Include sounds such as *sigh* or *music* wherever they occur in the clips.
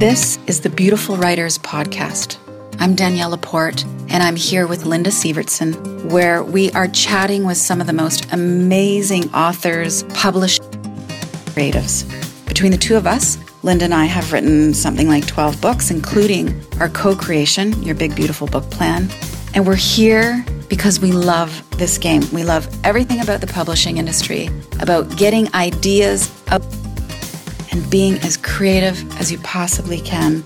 This is the Beautiful Writers Podcast. I'm Danielle Laporte, and I'm here with Linda Sivertsen, where we are chatting with some of the most amazing authors, published creatives. Between the two of us, Linda and I have written something like 12 books, including our co creation, Your Big Beautiful Book Plan. And we're here because we love this game. We love everything about the publishing industry, about getting ideas and being as creative as you possibly can.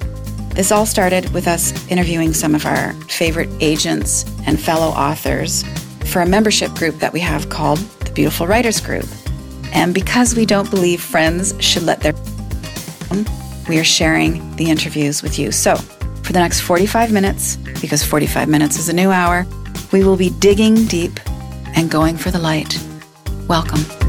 This all started with us interviewing some of our favorite agents and fellow authors for a membership group that we have called the Beautiful Writers Group. And because we don't believe friends should let their we are sharing the interviews with you. So, for the next 45 minutes, because 45 minutes is a new hour, we will be digging deep and going for the light. Welcome.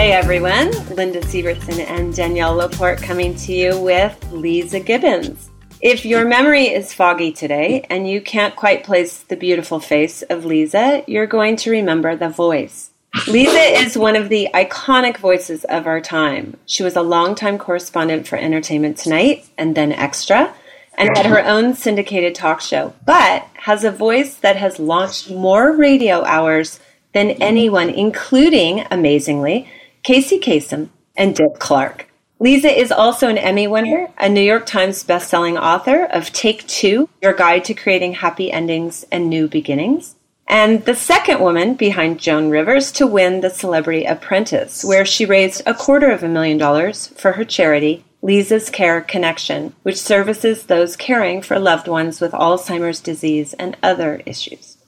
Hey everyone, Linda Sivertsen and Danielle Laporte coming to you with Leeza Gibbons. If your memory is foggy today and you can't quite place the beautiful face of Leeza, you're going to remember the voice. Leeza is one of the iconic voices of our time. She was a longtime correspondent for Entertainment Tonight and then Extra, and had her own syndicated talk show, but has a voice that has launched more radio hours than anyone, including, amazingly, Casey Kasem, and Dick Clark. Leeza is also an Emmy winner, a New York Times bestselling author of Take Two, Your Guide to Creating Happy Endings and New Beginnings, and the second woman behind Joan Rivers to win the Celebrity Apprentice, where she raised a quarter of a million dollars for her charity, Leeza's Care Connection, which services those caring for loved ones with Alzheimer's disease and other issues.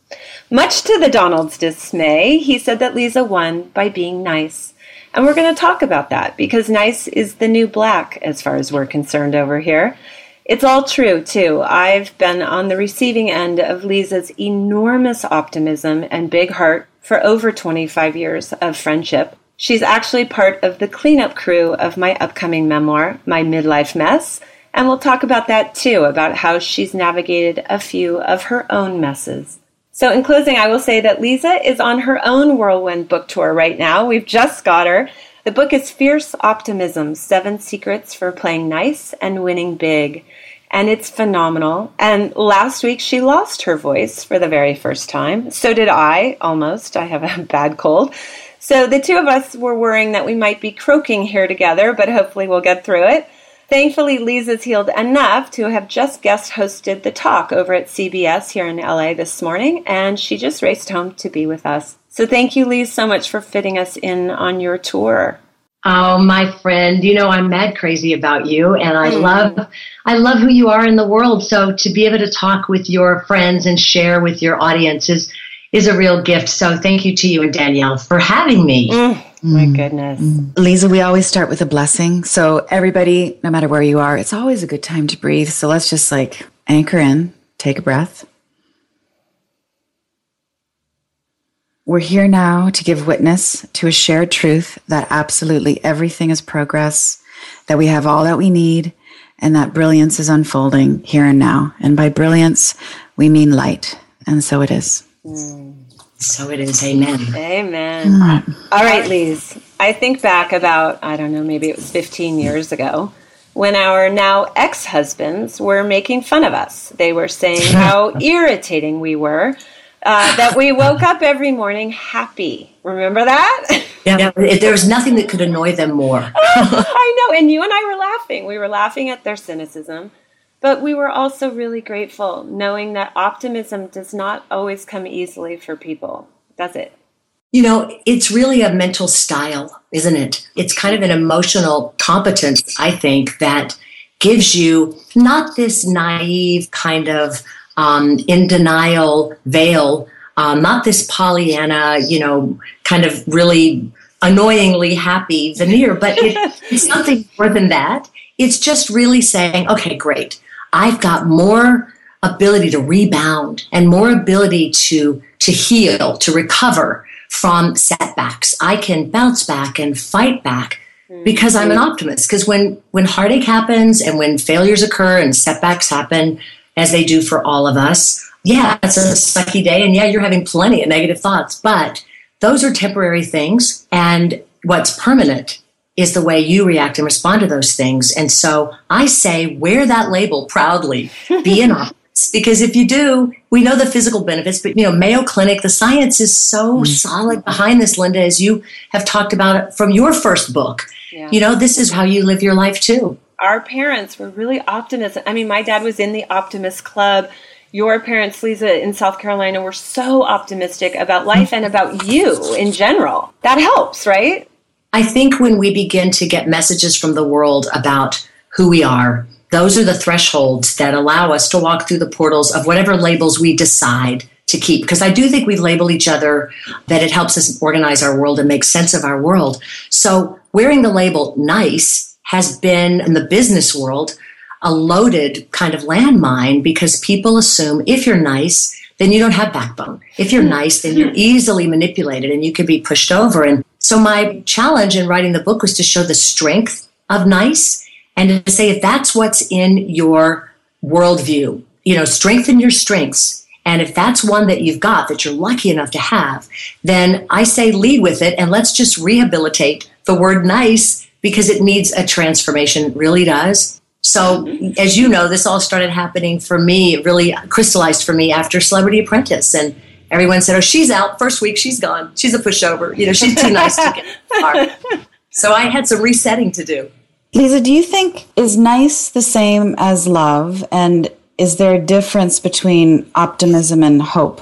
Much to the Donald's dismay, he said that Leeza won by being nice and we're going to talk about that because nice is the new black as far as we're concerned over here. It's all true, too. I've been on the receiving end of Leeza's enormous optimism and big heart for over 25 years of friendship. She's actually part of the cleanup crew of my upcoming memoir, My Midlife Mess, and we'll talk about that too, about how she's navigated a few of her own messes. So, in closing, I will say that Leeza is on her own whirlwind book tour right now. We've just got her. The book is Fierce Optimism Seven Secrets for Playing Nice and Winning Big. And it's phenomenal. And last week she lost her voice for the very first time. So did I, almost. I have a *laughs* bad cold. So the two of us were worrying that we might be croaking here together, but hopefully we'll get through it. Thankfully, Leeza's healed enough to have just guest hosted the talk over at CBS here in LA this morning, and she just raced home to be with us. So thank you, Lise, so much for fitting us in on your tour. Oh, my friend, you know I'm mad crazy about you and I mm. love I love who you are in the world. So to be able to talk with your friends and share with your audience is is a real gift. So thank you to you and Danielle for having me. Mm. My mm. goodness. Mm. Leeza, we always start with a blessing. So, everybody, no matter where you are, it's always a good time to breathe. So, let's just like anchor in, take a breath. We're here now to give witness to a shared truth that absolutely everything is progress, that we have all that we need, and that brilliance is unfolding here and now. And by brilliance, we mean light. And so it is. Mm. So it is. Amen. Amen. All right, Lise. I think back about, I don't know, maybe it was 15 years ago when our now ex husbands were making fun of us. They were saying *laughs* how irritating we were, uh, that we woke up every morning happy. Remember that? *laughs* Yeah, there was nothing that could annoy them more. *laughs* I know. And you and I were laughing. We were laughing at their cynicism. But we were also really grateful knowing that optimism does not always come easily for people, does it? You know, it's really a mental style, isn't it? It's kind of an emotional competence, I think, that gives you not this naive kind of um, in denial veil, um, not this Pollyanna, you know, kind of really annoyingly happy veneer, but it, it's *laughs* something more than that. It's just really saying, okay, great. I've got more ability to rebound and more ability to, to heal, to recover from setbacks. I can bounce back and fight back mm. because I'm an optimist. Because when, when heartache happens and when failures occur and setbacks happen, as they do for all of us, yeah, it's a sucky day. And yeah, you're having plenty of negative thoughts, but those are temporary things. And what's permanent is the way you react and respond to those things. And so I say, wear that label proudly. Be *laughs* an optimist. Because if you do, we know the physical benefits, but you know, Mayo Clinic, the science is so mm-hmm. solid behind this, Linda, as you have talked about it from your first book. Yeah. You know, this is how you live your life too. Our parents were really optimistic. I mean, my dad was in the Optimist Club your parents, Leeza, in South Carolina, were so optimistic about life and about you in general. That helps, right? I think when we begin to get messages from the world about who we are, those are the thresholds that allow us to walk through the portals of whatever labels we decide to keep. Because I do think we label each other, that it helps us organize our world and make sense of our world. So wearing the label nice has been in the business world a loaded kind of landmine because people assume if you're nice, then you don't have backbone. If you're hmm. nice, then you're hmm. easily manipulated and you can be pushed over. And so my challenge in writing the book was to show the strength of nice and to say if that's what's in your worldview, you know, strengthen your strengths. And if that's one that you've got that you're lucky enough to have, then I say lead with it and let's just rehabilitate the word nice because it needs a transformation, really does. So, as you know, this all started happening for me, it really crystallized for me after Celebrity Apprentice. And everyone said, Oh, she's out. First week, she's gone. She's a pushover. You know, she's too nice to get *laughs* far. So, I had some resetting to do. Leeza, do you think is nice the same as love? And is there a difference between optimism and hope?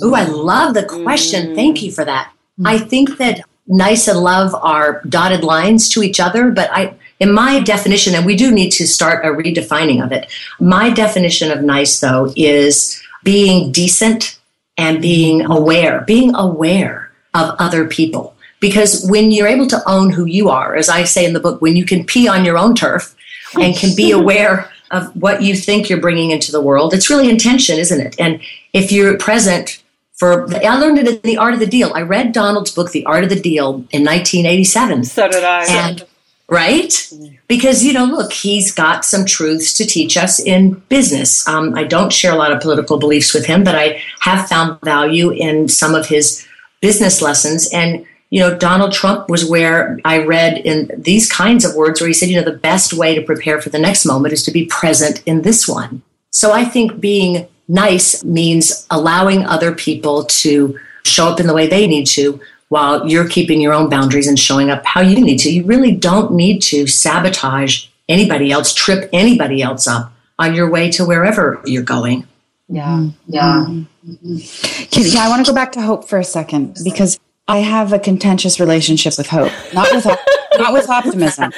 Oh, I love the question. Mm. Thank you for that. I think that nice and love are dotted lines to each other, but I in my definition, and we do need to start a redefining of it, my definition of nice, though, is being decent and being aware, being aware of other people. Because when you're able to own who you are, as I say in the book, when you can pee on your own turf and can be *laughs* aware of what you think you're bringing into the world, it's really intention, isn't it? And if you're present for, I learned it in The Art of the Deal. I read Donald's book, The Art of the Deal, in 1987. So did I. And right? Because, you know, look, he's got some truths to teach us in business. Um, I don't share a lot of political beliefs with him, but I have found value in some of his business lessons. And, you know, Donald Trump was where I read in these kinds of words where he said, you know, the best way to prepare for the next moment is to be present in this one. So I think being nice means allowing other people to show up in the way they need to while you're keeping your own boundaries and showing up how you need to. You really don't need to sabotage anybody else, trip anybody else up on your way to wherever you're going. Yeah. Mm-hmm. Yeah. Mm-hmm. Yeah, I want to go back to hope for a second because I have a contentious relationship with hope, not with *laughs* not with optimism,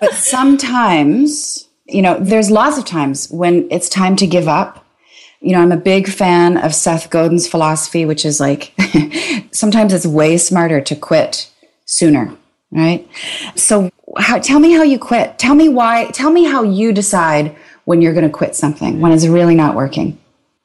but sometimes, you know, there's lots of times when it's time to give up you know, I'm a big fan of Seth Godin's philosophy, which is like *laughs* sometimes it's way smarter to quit sooner, right? So, how, tell me how you quit. Tell me why. Tell me how you decide when you're going to quit something when it's really not working.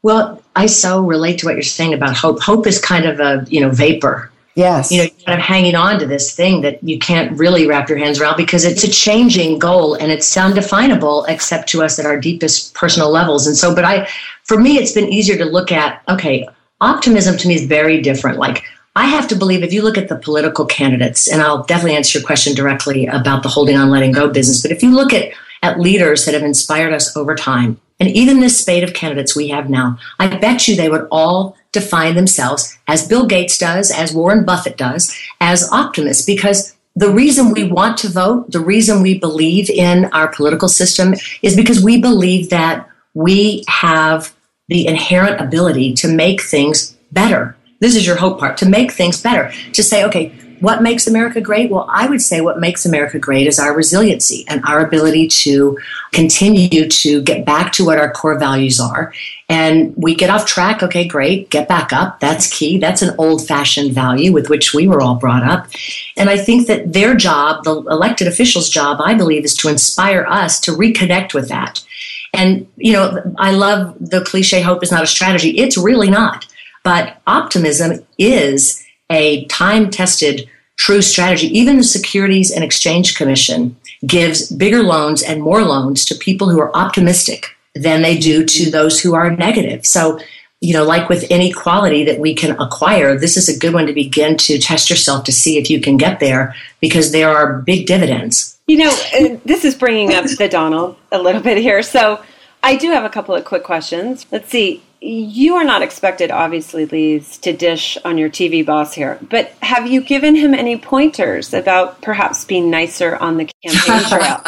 Well, I so relate to what you're saying about hope. Hope is kind of a you know vapor. Yes. You know, kind of hanging on to this thing that you can't really wrap your hands around because it's a changing goal and it's undefinable except to us at our deepest personal levels. And so, but I, for me, it's been easier to look at, okay, optimism to me is very different. Like, I have to believe if you look at the political candidates, and I'll definitely answer your question directly about the holding on, letting go business, but if you look at, at leaders that have inspired us over time, and even this spate of candidates we have now, I bet you they would all define themselves as Bill Gates does, as Warren Buffett does, as optimists, because the reason we want to vote, the reason we believe in our political system is because we believe that we have the inherent ability to make things better. This is your hope part to make things better, to say, okay, what makes America great? Well, I would say what makes America great is our resiliency and our ability to continue to get back to what our core values are. And we get off track, okay, great, get back up. That's key. That's an old fashioned value with which we were all brought up. And I think that their job, the elected officials' job, I believe, is to inspire us to reconnect with that. And, you know, I love the cliche hope is not a strategy. It's really not. But optimism is a time tested true strategy. Even the Securities and Exchange Commission gives bigger loans and more loans to people who are optimistic than they do to those who are negative. So you know, like with any quality that we can acquire, this is a good one to begin to test yourself to see if you can get there because there are big dividends. You know, uh, this is bringing up the Donald a little bit here. So I do have a couple of quick questions. Let's see. You are not expected, obviously, Lise, to dish on your TV boss here, but have you given him any pointers about perhaps being nicer on the campaign trail?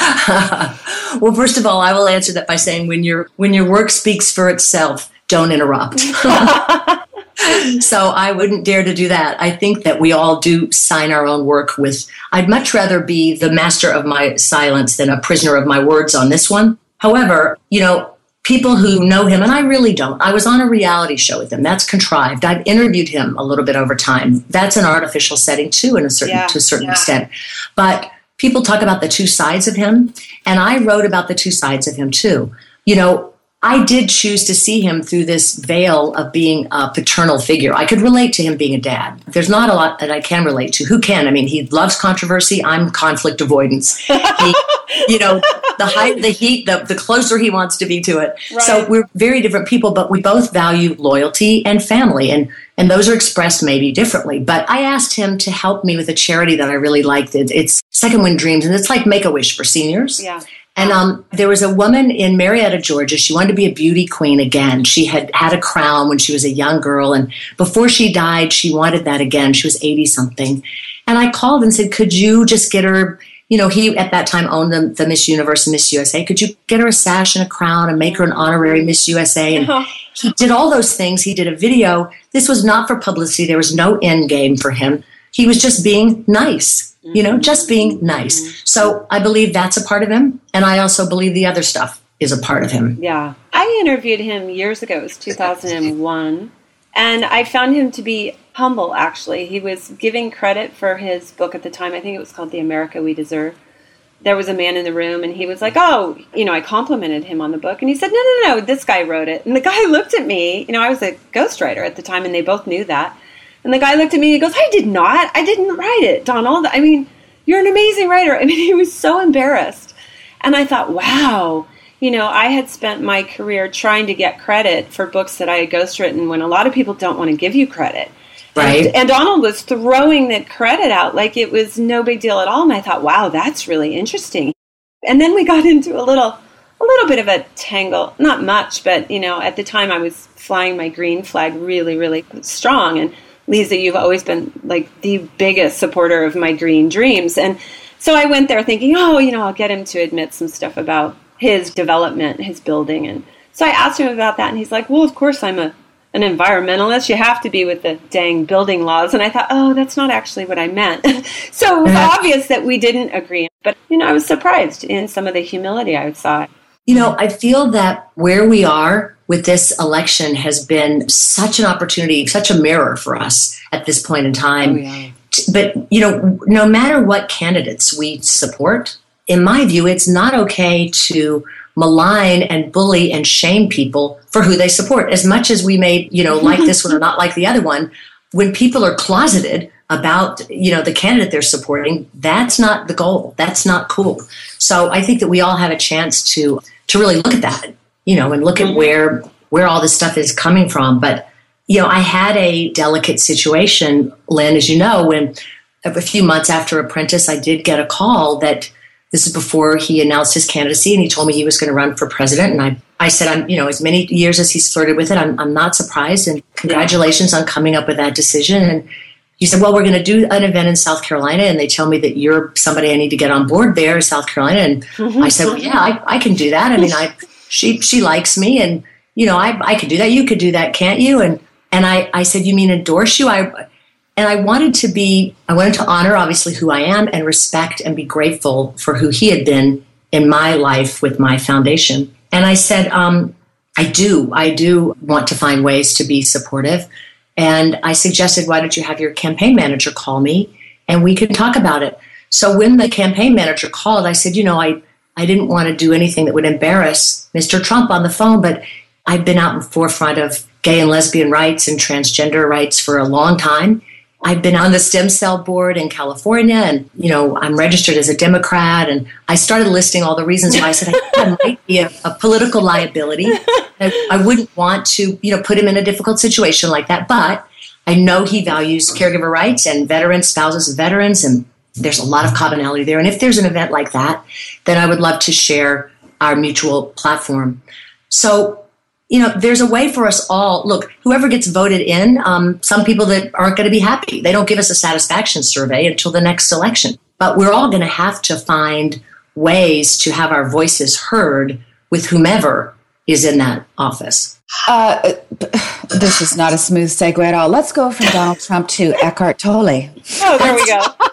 *laughs* well, first of all, I will answer that by saying when your when your work speaks for itself, don't interrupt. *laughs* so I wouldn't dare to do that. I think that we all do sign our own work with I'd much rather be the master of my silence than a prisoner of my words on this one. However, you know, people who know him, and I really don't. I was on a reality show with him. That's contrived. I've interviewed him a little bit over time. That's an artificial setting too, in a certain yeah, to a certain yeah. extent. But people talk about the two sides of him, and I wrote about the two sides of him too. You know, I did choose to see him through this veil of being a paternal figure. I could relate to him being a dad. There's not a lot that I can relate to. Who can? I mean, he loves controversy. I'm conflict avoidance. He, you know, the height, the heat, the, the closer he wants to be to it. Right. So we're very different people, but we both value loyalty and family. And and those are expressed maybe differently. But I asked him to help me with a charity that I really liked. It's Second Wind Dreams, and it's like Make a Wish for seniors. Yeah. And um, there was a woman in Marietta, Georgia. She wanted to be a beauty queen again. She had had a crown when she was a young girl. And before she died, she wanted that again. She was 80 something. And I called and said, Could you just get her? You know, he at that time owned the, the Miss Universe and Miss USA. Could you get her a sash and a crown and make her an honorary Miss USA? And uh-huh. he did all those things. He did a video. This was not for publicity, there was no end game for him. He was just being nice you know, just being nice. Mm-hmm. So I believe that's a part of him. And I also believe the other stuff is a part of him. Yeah. I interviewed him years ago, it was 2001. And I found him to be humble, actually. He was giving credit for his book at the time. I think it was called The America We Deserve. There was a man in the room, and he was like, Oh, you know, I complimented him on the book. And he said, No, no, no, this guy wrote it. And the guy *laughs* looked at me. You know, I was a ghostwriter at the time, and they both knew that. And the guy looked at me and he goes, I did not. I didn't write it, Donald. I mean, you're an amazing writer. *laughs* I mean, he was so embarrassed. And I thought, wow, you know, I had spent my career trying to get credit for books that I had ghostwritten when a lot of people don't want to give you credit. Right. And, and, Donald was throwing the credit out like it was no big deal at all. And I thought, wow, that's really interesting. And then we got *laughs* into a little a little bit of a tangle, not much, but you know, at the time I was flying my green flag really, really strong and Leeza, you've always been like the biggest supporter of my green dreams. And so I went there thinking, oh, you know, I'll get him to admit some stuff about his development, his building. And so I asked him about that, and he's like, well, of course I'm a an environmentalist. You have to be with the dang building laws. And I thought, oh, that's not actually what I meant. *laughs* so it was obvious that we didn't agree. But, you know, I was surprised in some of the humility I saw. You know, I feel that where we are with this election has been such an opportunity, such a mirror for us at this point in time. Oh, yeah. But, you know, no matter what candidates we support, in my view, it's not okay to malign and bully and shame people for who they support. As much as we may, you know, like this one or not like the other one, when people are closeted about, you know, the candidate they're supporting, that's not the goal. That's not cool. So I think that we all have a chance to to really look at that you know, and look at mm-hmm. where where all this stuff is coming from. But you know, I had a delicate situation, Lynn, as you know, when a few months after Apprentice, I did get a call that this is before he announced his candidacy, and he told me he was going to run for president. And I, I said, I'm, you know, as many years as he's flirted with it, I'm, I'm not surprised. And congratulations on coming up with that decision. And he said, well, we're going to do an event in South Carolina, and they tell me that you're somebody I need to get on board there, South Carolina. And mm-hmm. I said, well, yeah, I, I can do that. I mean, I she she likes me and you know I I could do that you could do that can't you and and I I said you mean endorse you I and I wanted to be I wanted to honor obviously who I am and respect and be grateful for who he had been in my life with my foundation and I said um, I do I do want to find ways to be supportive and I suggested why don't you have your campaign manager call me and we can talk about it so when the campaign manager called I said you know I I didn't want to do anything that would embarrass Mr. Trump on the phone, but I've been out in forefront of gay and lesbian rights and transgender rights for a long time. I've been on the stem cell board in California and, you know, I'm registered as a Democrat. And I started listing all the reasons why I said I, I might be a, a, political liability. I, I wouldn't want to, you know, put him in a difficult situation like that. But I know he values caregiver rights and veterans, spouses of veterans, and there's a lot of commonality there. And if there's an event like that, then I would love to share our mutual platform. So, you know, there's a way for us all. Look, whoever gets voted in, um, some people that aren't going to be happy, they don't give us a satisfaction survey until the next election. But we're all going to have to find ways to have our voices heard with whomever is in that office. Uh, this is not a smooth segue at all. Let's go from Donald Trump to Eckhart Tolle. Oh, there we go. *laughs*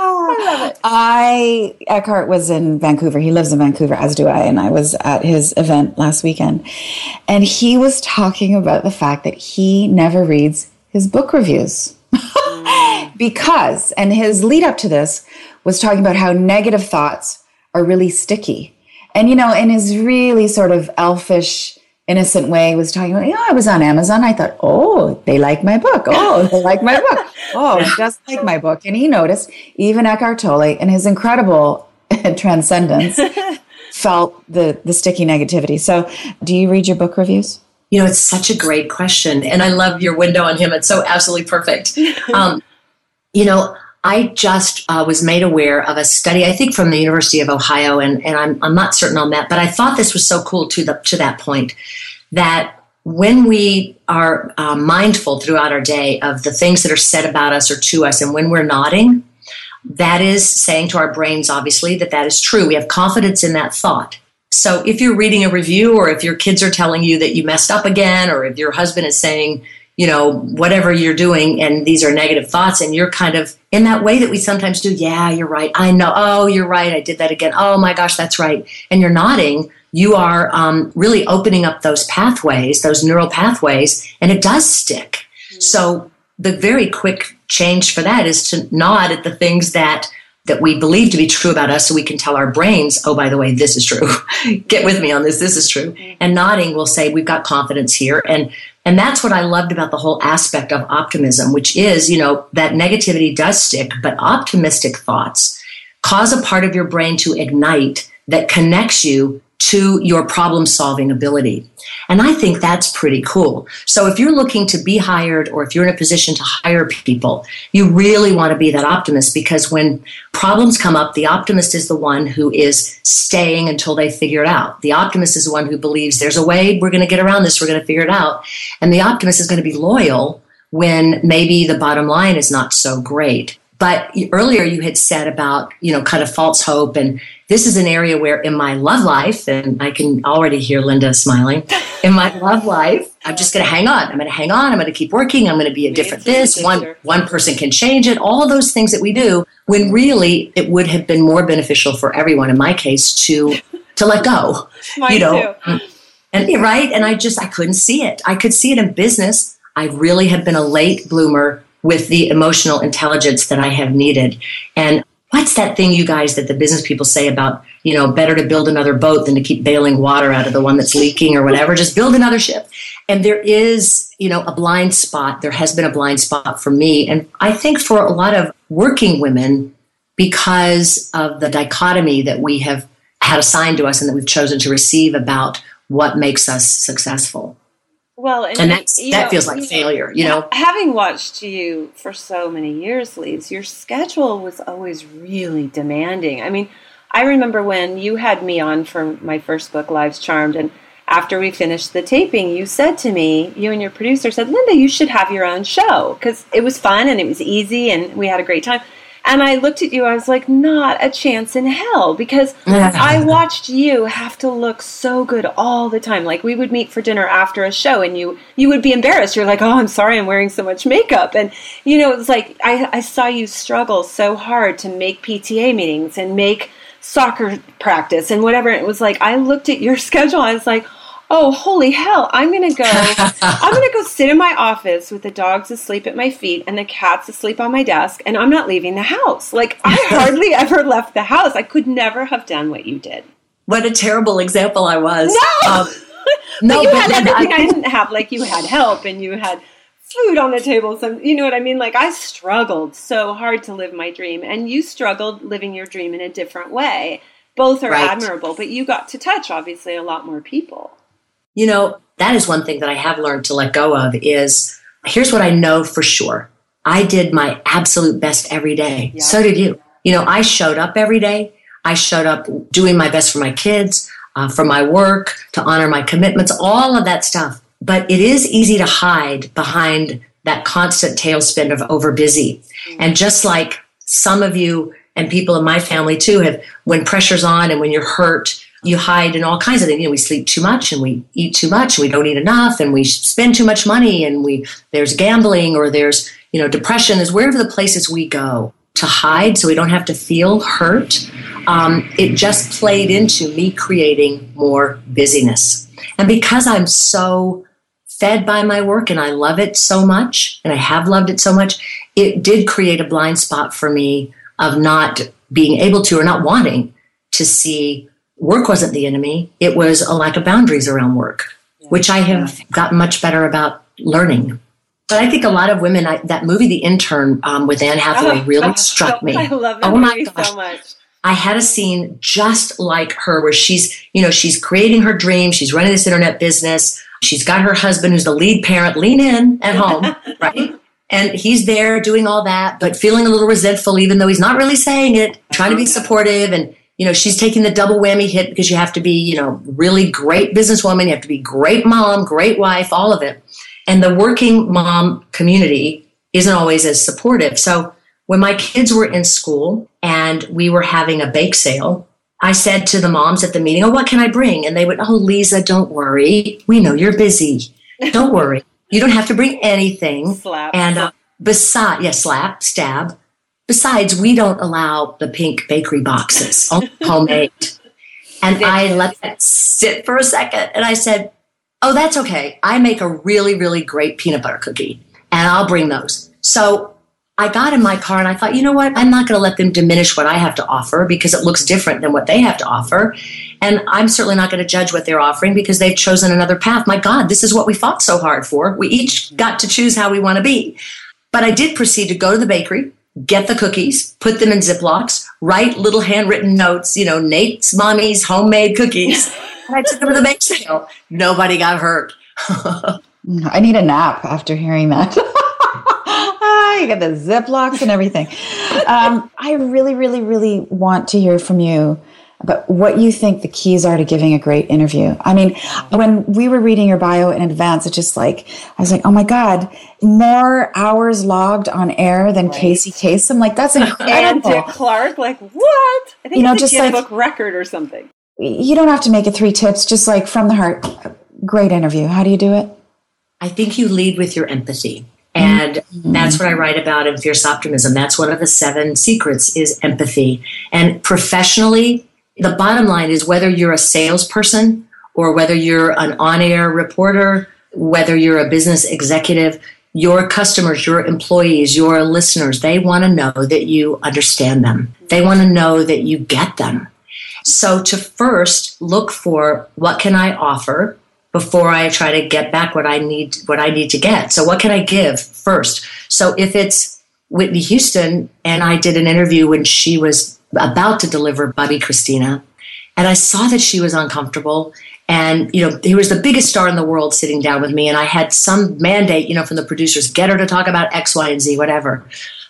I. I Eckhart was in Vancouver. He lives in Vancouver, as do I, and I was at his event last weekend, and he was talking about the fact that he never reads his book reviews *laughs* because, and his lead up to this was talking about how negative thoughts are really sticky, and you know, in his really sort of elfish innocent way was talking about, you know, I was on Amazon. I thought, oh, they like my book. Oh, *laughs* they like my book. Oh, just like my book. And he noticed even Eckhart Tolle in his incredible *laughs* transcendence *laughs* felt the, the sticky negativity. So do you read your book reviews? You know, it's such a great question. And I love your window on him. It's so absolutely perfect. Um, you know, I just uh, was made aware of a study, I think from the University of Ohio, and, and I'm, I'm not certain on that, but I thought this was so cool to, the, to that point that when we are uh, mindful throughout our day of the things that are said about us or to us, and when we're nodding, that is saying to our brains, obviously, that that is true. We have confidence in that thought. So if you're reading a review, or if your kids are telling you that you messed up again, or if your husband is saying, you know, whatever you're doing, and these are negative thoughts, and you're kind of in that way that we sometimes do, yeah, you're right. I know. Oh, you're right. I did that again. Oh my gosh, that's right. And you're nodding. You are um, really opening up those pathways, those neural pathways, and it does stick. Mm-hmm. So the very quick change for that is to nod at the things that that we believe to be true about us so we can tell our brains, oh, by the way, this is true. *laughs* Get with me on this. This is true. Mm-hmm. And nodding will say, we've got confidence here. And and that's what I loved about the whole aspect of optimism, which is, you know, that negativity does stick, but optimistic thoughts cause a part of your brain to ignite that connects you to your problem solving ability. And I think that's pretty cool. So if you're looking to be hired or if you're in a position to hire people, you really want to be that optimist because when problems come up, the optimist is the one who is staying until they figure it out. The optimist is the one who believes there's a way we're going to get around this, we're going to figure it out. And the optimist is going to be loyal when maybe the bottom line is not so great. But earlier you had said about, you know, kind of false hope. And this is an area where in my love life, and I can already hear Linda smiling, *laughs* in my love life, I'm just going to hang on. I'm going to hang on. I'm going to keep working. I'm going to be a different this. One, one person can change it. All of those things that we do when really it would have been more beneficial for everyone, in my case, to, to let go, *laughs* Mine you know, too. Mm. and right. And I just, I couldn't see it. I could see it in business. I really have been a late bloomer with the emotional intelligence that I have needed. And what's that thing, you guys, that the business people say about, you know, better to build another boat than to keep bailing water out of the one that's leaking or whatever? Just build another ship. And there is, you know, a blind spot. There has been a blind spot for me. And I think for a lot of working women, because of the dichotomy that we have had assigned to us and that we've chosen to receive about what makes us successful. Well, and, And that's, that know, feels like failure, you know? having watched you for so many years, Lise, your schedule was always really demanding. I mean, I remember when you had me on for my first book, Lives Charmed, and after we finished the taping, you said to me, you and your producer said, Linda, you should have your own show because it was fun and it was easy and we had a great time. And I looked at you, I was like, not a chance in hell because I watched you have to look so good all the time. Like we would meet for dinner after a show and you you would be embarrassed. You're like, Oh, I'm sorry I'm wearing so much makeup and you know, it's like I, I saw you struggle so hard to make PTA meetings and make soccer practice and whatever. It was like I looked at your *laughs* schedule, I was like, oh holy hell i'm gonna go *laughs* i'm gonna go sit in my office with the dogs asleep at my feet and the cats asleep on my desk and i'm not leaving the house. Like i *laughs* hardly ever left the house. I could never have done what you did. What a terrible example I was. no! Um, *laughs* no, you had Linda, I everything I, didn't have like you had help and you had food on the table some you know what i mean? Like i struggled so hard to live my dream and you struggled living your dream in a different way. Both are Right. admirable but you got to touch obviously a lot more people You know, that is one thing that I have learned to let go of is here's what I know for sure. I did my absolute best every day. Yeah. So did you. You know, I showed up every day. I showed up doing my best for my kids, uh, for my work, to honor my commitments, all of that stuff. But it is easy to hide behind that constant tailspin of over busy. Mm-hmm. And just like some of you and people in my family too have, when pressure's on and when you're hurt, you hide in all kinds of things. You know, we sleep too much and we eat too much and we don't eat enough and we spend too much money and we, there's gambling or there's, you know, depression is wherever the places we go to hide so we don't have to feel hurt. Um, it just played into me creating more busyness. And because I'm so fed by my work and I love it so much, and I have loved it so much, it did create a blind spot for me of not being able to or not wanting to see work wasn't the enemy. It was a lack of boundaries around work, which I have gotten much better about learning. But I think a lot of women, I, that movie, The Intern, um, with Anne Hathaway, oh, really struck me. I love that oh my gosh. so much. I had a scene just like her where she's, you know, she's creating her dream. She's running this internet business. She's got her husband who's the lead parent, lean in at home, *laughs* right? And he's there doing all that, but feeling a little resentful, even though he's not really saying it, trying to be supportive. And, you know, she's taking the double whammy hit because you have to be, you know, really great businesswoman. You have to be great mom, great wife, all of it. And the working mom community isn't always as supportive. So when my kids were in school and we were having a bake sale, I said to the moms at the meeting, Oh, what can I bring? And they would, Oh, Leeza, don't worry. We know you're busy. Don't worry. You don't have to bring anything. *laughs* Slap. And uh, beside, yeah, slap, stab. Besides, we don't allow the pink bakery boxes, homemade. *laughs* And I let that sit for a second. And I said, Oh, that's okay. I make a really, really great peanut butter cookie and I'll bring those. So I got in my car and I thought, you know what? I'm not going to let them diminish what I have to offer because it looks different than what they have to offer. And I'm certainly not going to judge what they're offering because they've chosen another path. My God, this is what we fought so hard for. We each got to choose how we want to be. But I did proceed to go to the bakery, get the cookies, put them in Ziplocs, write little handwritten notes, you know, Nate's mommy's homemade cookies. *laughs* and I took them to the bake sale. Nobody got hurt. I need a nap after hearing that. *laughs* you got the Ziplocs and everything. Um, I really, really, really want to hear from you about what you think the keys are to giving a great interview. I mean, when we were reading your bio in advance, it's just like, I was like, oh my God, more hours logged on air than right. Casey Kasem. Like, that's *laughs* incredible. and Dick Clark, like, what? I think you know, just like, book record or something. You don't have to make it three tips, just like from the heart. Great interview. How do you do it? I think you lead with your empathy. And mm-hmm. that's what I write about in Fierce Optimism. That's one of the seven secrets is empathy. And professionally, the bottom line is whether you're a salesperson or whether you're an on-air reporter, whether you're a business executive, your customers, your employees, your listeners, they want to know that you understand them. They want to know that you get them. So to first look for what can I offer before I try to get back what I need what I need to get. So what can I give first? So if it's Whitney Houston and I did an interview when she was about to deliver Bobbi Kristina, and I saw that she was uncomfortable and you know he was the biggest star in the world sitting down with me and I had some mandate you know from the producers get her to talk about X Y and Z whatever.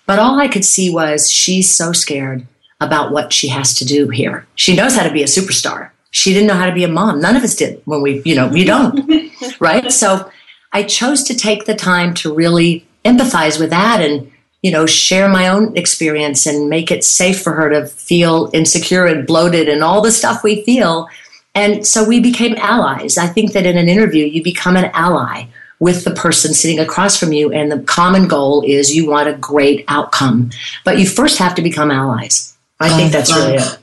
But all I could see was she's so scared about what she has to do here. She knows how to be a superstar she didn't know how to be a mom. None of us did when we, you know, we don't, *laughs* right? So I chose to take the time to really empathize with that and, you know, share my own experience and make it safe for her to feel insecure and bloated and all the stuff we feel. And so we became allies. I think that in an interview, you become an ally with the person sitting across from you, and the common goal is you want a great outcome. But you first have to become allies. I think that's really it.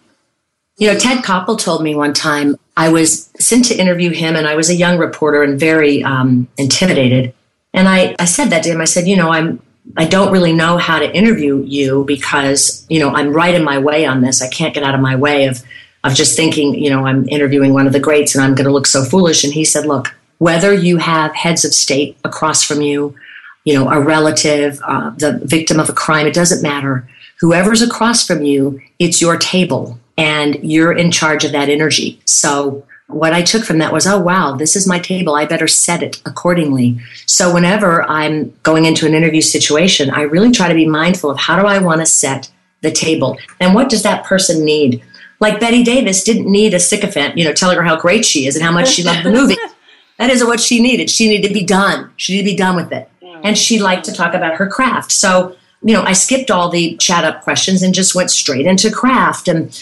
You know, Ted Koppel told me one time I was sent to interview him, and I was a young reporter and very um, intimidated. And I, I said that to him. I said, you know, I'm I don't really know how to interview you because you know I'm right in my way on this. I can't get out of my way of of just thinking, you know, I'm interviewing one of the greats and I'm going to look so foolish. And he said, look, whether you have heads of state across from you, you know, a relative, uh, the victim of a crime, it doesn't matter. Whoever's across from you, it's your table and you're in charge of that energy. So what I took from that was, oh, wow, this is my table. I better set it accordingly. So whenever I'm going into an interview situation, I really try to be mindful of how do I want to set the table and what does that person need? Like Bette Davis didn't need a sycophant, you know, telling her how great she is and how much she loved the movie. *laughs* That isn't what she needed. She needed to be done. She needed to be done with it. And she liked to talk about her craft. So, you know, I skipped all the chat up questions and just went straight into craft. And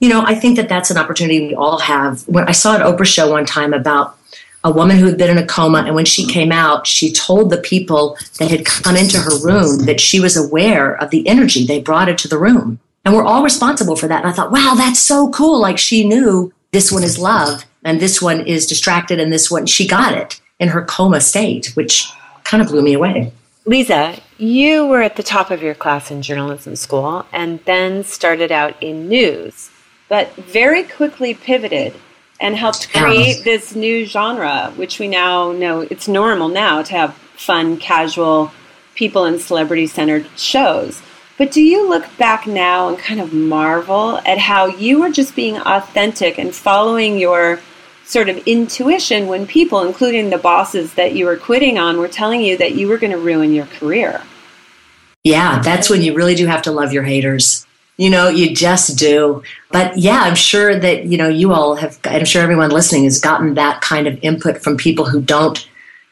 you know, I think that that's an opportunity we all have. When I saw an Oprah show one time about a woman who had been in a coma, and when she came out, she told the people that had come into her room that she was aware of the energy they brought into the room. And we're all responsible for that. And I thought, wow, that's so cool. Like she knew this one is love, and this one is distracted, and this one, she got it in her coma state, which kind of blew me away. Leeza, you were at the top of your class in journalism school and then started out in news but very quickly pivoted and helped create this new genre, which we now know it's normal now to have fun, casual, people and celebrity centered shows. But do you look back now and kind of marvel at how you were just being authentic and following your sort of intuition when people, including the bosses that you were quitting on, were telling you that you were going to ruin your career? Yeah, that's when you really do have to love your haters. You know, you just do. But yeah, I'm sure that, you know, you all have, I'm sure everyone listening has gotten that kind of input from people who don't,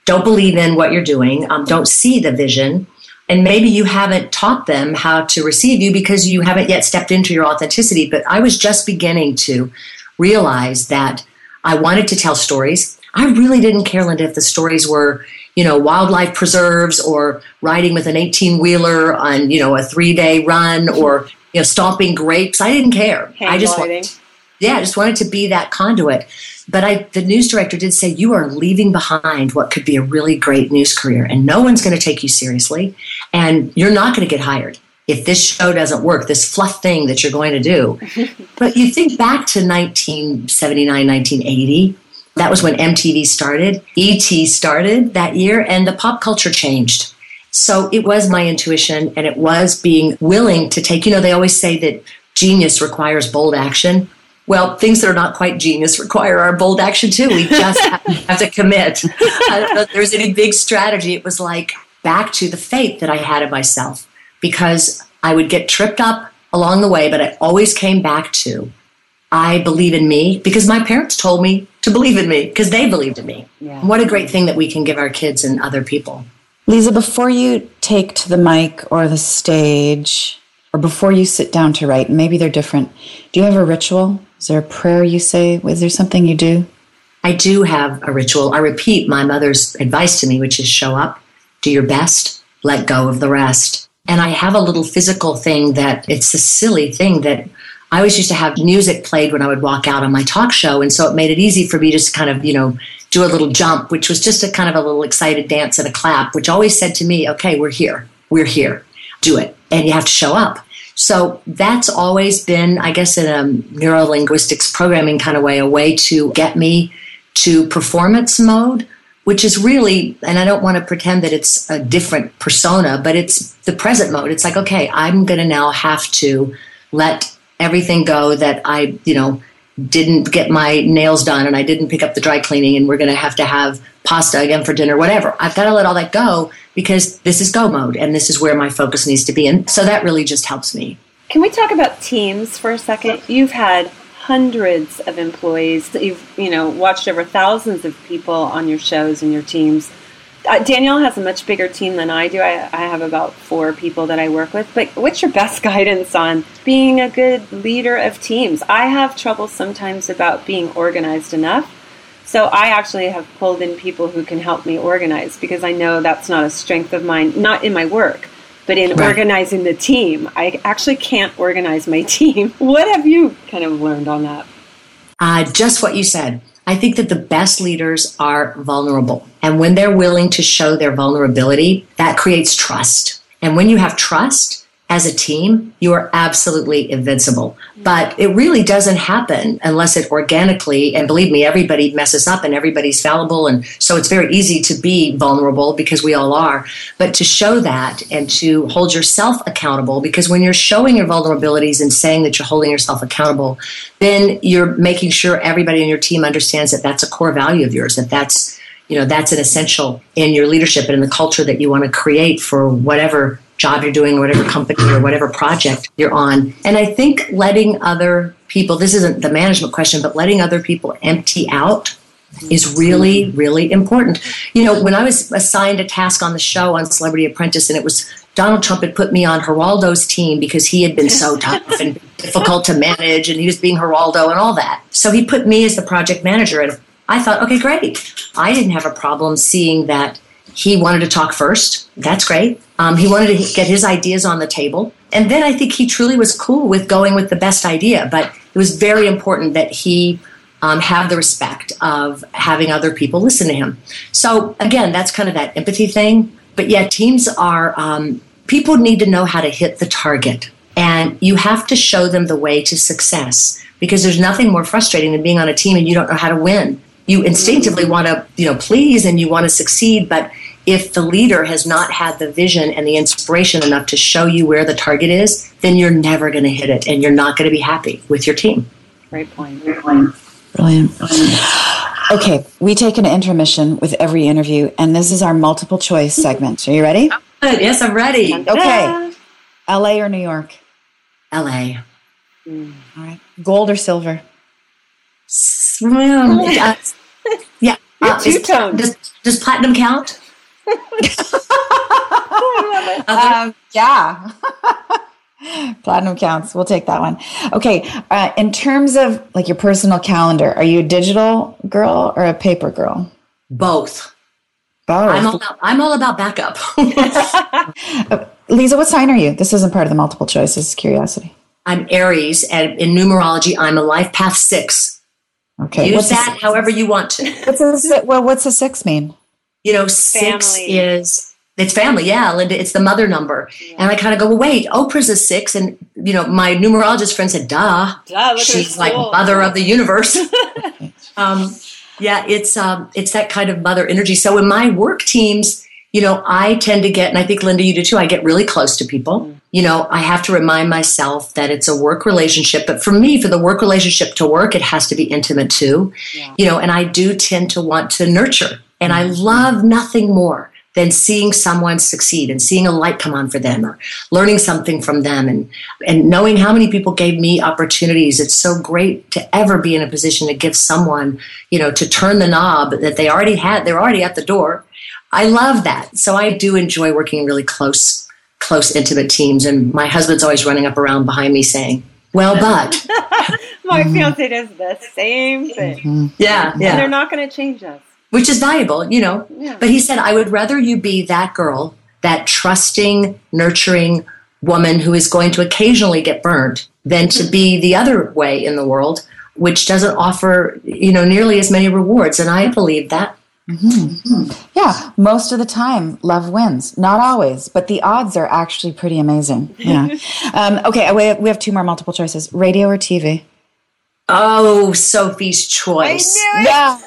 don't believe in what you're doing, um, don't see the vision. And maybe you haven't taught them how to receive you because you haven't yet stepped into your authenticity. But I was just beginning to realize that I wanted to tell stories. I really didn't care, Linda, if the stories were, you know, wildlife preserves or riding with an 18 wheeler on, you know, a three day run or you know, stomping grapes. I didn't care. Hand I just wanted, yeah, I just wanted to be that conduit. But I, the news director did say you are leaving behind what could be a really great news career, and no one's going to take you seriously, and you're not going to get hired if this show doesn't work. This fluff thing that you're going to do. *laughs* but you think back to 1979, 1980. That was when MTV started. ET started that year, and the pop culture changed so it was my intuition and it was being willing to take, you know, they always say that genius requires bold action. Well, things that are not quite genius require our bold action too. We just *laughs* have to commit. I don't know if there's any big strategy. It was like back to the faith that I had in myself because I would get tripped up along the way, but I always came back to I believe in me because my parents told me to believe in me because they believed in me. Yeah. What a great thing that we can give our kids and other people. Leeza, before you take to the mic or the stage, or before you sit down to write, maybe they're different. Do you have a ritual? Is there a prayer you say? Is there something you do? I do have a ritual. I repeat my mother's advice to me, which is show up, do your best, let go of the rest. And I have a little physical thing that it's a silly thing that I always used to have music played when I would walk out on my talk show. And so it made it easy for me just kind of, you know, do a little jump, which was just a kind of a little excited dance and a clap, which always said to me, okay, we're here. We're here. Do it. And you have to show up. So that's always been, I guess, in a neuro linguistics programming kind of way, a way to get me to performance mode, which is really, and I don't want to pretend that it's a different persona, but it's the present mode. It's like, okay, I'm going to now have to let everything go that I, you know, didn't get my nails done and I didn't pick up the dry cleaning and we're going to have to have pasta again for dinner, whatever. I've got to let all that go because this is go mode and this is where my focus needs to be. And so that really just helps me. Can we talk about teams for a second? You've had hundreds of employees. You've, you know, watched over thousands of people on your shows and your teams uh, Danielle has a much bigger team than I do. I, I have about four people that I work with. But what's your best *laughs* guidance on being a good leader of teams? I have trouble sometimes about being organized enough. So I actually have pulled in people who can help me organize because I know that's not a strength of mine, not in my work, but in right. organizing the team. I actually can't organize my *laughs* team. What have you kind of learned on that? Uh, just what you said. I think that the best leaders are vulnerable. And when they're willing to show their vulnerability, that creates trust. And when you have trust, as a team, you are absolutely invincible. But it really doesn't happen unless it organically, and believe me, everybody messes up and everybody's fallible. And so it's very easy to be vulnerable because we all are. But to show that and to hold yourself accountable, because when you're showing your vulnerabilities and saying that you're holding yourself accountable, then you're making sure everybody in your team understands that that's a core value of yours, that that's you know that's an essential in your leadership and in the culture that you want to create for whatever job you're doing, or whatever company or whatever project you're on. And I think letting other people, this isn't the management question, but letting other people empty out is really, really important. You know, when I was assigned a task on the show on Celebrity Apprentice, and it was Donald Trump had put me on Geraldo's team because he had been so *laughs* tough and difficult to manage, and he was being Geraldo and all that. So he put me as the project manager, and I thought, okay, great. I didn't have a problem seeing that he wanted to talk first. That's great. Um, he wanted to get his ideas on the table. And then I think he truly was cool with going with the best idea. But it was very important that he um, have the respect of having other people listen to him. So, again, that's kind of that empathy thing. But yeah, teams are, um, people need to know how to hit the target. And you have to show them the way to success because there's nothing more frustrating than being on a team and you don't know how to win. You instinctively want to, you know, please and you want to succeed, but if the leader has not had the vision and the inspiration enough to show you where the target is, then you're never going to hit it and you're not going to be happy with your team. Great point. Great point. Brilliant. Okay, we take an intermission with every interview, and this is our multiple choice segment. Are you ready? Good. Yes, I'm ready. Okay. LA or New York? LA. Mm. All right. Gold or silver? Swim. *laughs* Uh, yeah. Uh, two tone. Does, does platinum count? Um, yeah. *laughs* Platinum counts. We'll take that one. Okay. Uh, in terms of like your personal calendar, are you a digital girl or a paper girl? Both. Both. I'm all about, I'm all about backup. *laughs* uh, Leeza, what sign are you? This isn't part of the multiple choices. Curiosity. I'm Aries, and in numerology, I'm a life path six. Okay. Use what's that however you want to. *laughs* What's a, well, what's a six mean? You know, six family. is it's family, yeah, Linda. It's the mother number, yeah. and I kind of go, well, wait, Oprah's a six, and you know, my numerologist friend said, "Duh, Duh she's like mother of the universe." *laughs* *laughs* um, yeah, it's um, it's that kind of mother energy. So in my work teams, you know, I tend to get, and I think Linda, you do too. I get really close to people. Mm. You know, I have to remind myself that it's a work relationship, but for me, for the work relationship to work, it has to be intimate too. Yeah. You know, and I do tend to want to nurture, and I mm-hmm. love nothing more than seeing someone succeed and seeing a light come on for them or learning something from them and, and knowing how many people gave me opportunities. It's so great to ever be in a position to give someone, you know, to turn the knob that they already had, they're already at the door. I love that. So I do enjoy working really close, close, intimate teams. And my husband's always running up around behind me saying, well, but. *laughs* my fiance does the same thing. Mm-hmm. Yeah, yeah. And they're not going to change us which is valuable, you know. Yeah. But he said, I would rather you be that girl, that trusting, nurturing woman who is going to occasionally get burned than to be the other way in the world, which doesn't offer, you know, nearly as many rewards. And I believe that. Mm-hmm. Yeah, most of the time, love wins. Not always, but the odds are actually pretty amazing. *laughs* Yeah. um, okay, we have, we have two more multiple choices: radio or TV. Oh, Sophie's choice. Yeah.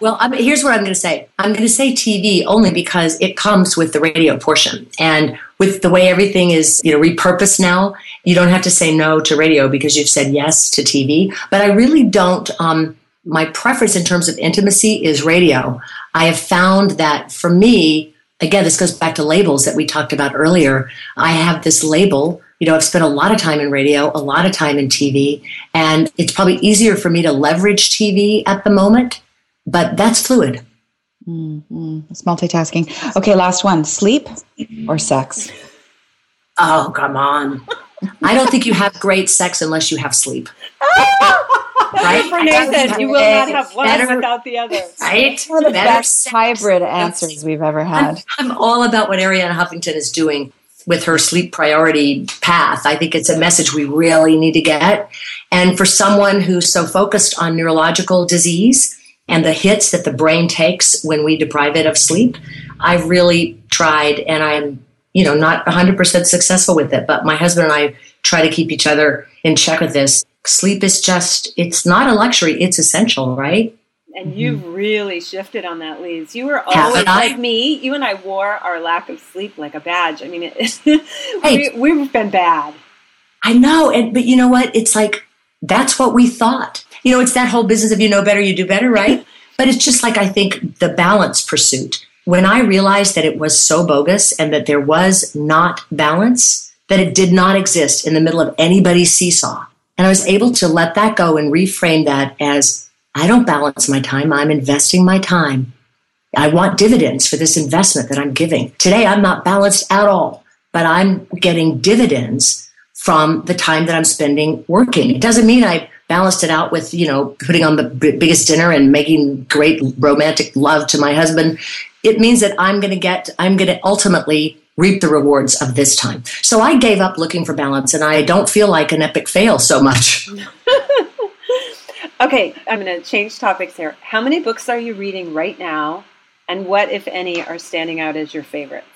Well, I'm, here's what I'm going to say. I'm going to say TV only because it comes with the radio portion, and with the way everything is, you know, repurposed now, you don't have to say no to radio because you've said yes to TV. But I really don't. Um, my preference in terms of intimacy is radio. I have found that for me, again, this goes back to labels that we talked about earlier. I have this label you know, I've spent a lot of time in radio, a lot of time in TV, and it's probably easier for me to leverage TV at the moment, but that's fluid. Mm-hmm. It's multitasking. Okay, last one sleep or sex? Oh, come on. I don't think you have great sex unless you have sleep. *laughs* right? Renee said you will not have one better, without the other. Right? One of the best hybrid answers we've ever had. I'm, I'm all about what Arianna Huffington is doing with her sleep priority path. I think it's a message we really need to get. And for someone who's so focused on neurological disease and the hits that the brain takes when we deprive it of sleep, I've really tried and I'm you know, not 100% successful with it. But my husband and I try to keep each other in check with this. Sleep is just, it's not a luxury, it's essential, right? And mm-hmm. you've really shifted on that, Liz. You were always like me. You and I wore our lack of sleep like a badge. I mean, it, *laughs* hey, we, we've been bad. I know. And, but you know what? It's like, that's what we thought. You know, it's that whole business of you know better, you do better, right? *laughs* but it's just like, I think the balance pursuit. When I realized that it was so bogus and that there was not balance, that it did not exist in the middle of anybody's seesaw. And I was able to let that go and reframe that as I don't balance my time. I'm investing my time. I want dividends for this investment that I'm giving. Today, I'm not balanced at all, but I'm getting dividends from the time that I'm spending working. It doesn't mean I balanced it out with, you know, putting on the b- biggest dinner and making great romantic love to my husband. It means that I'm going to get, I'm going to ultimately reap the rewards of this time. So I gave up looking for balance and I don't feel like an epic fail so much. *laughs* Okay, I'm going to change topics here. How many books are you reading right now, and what, if any, are standing out as your favorites?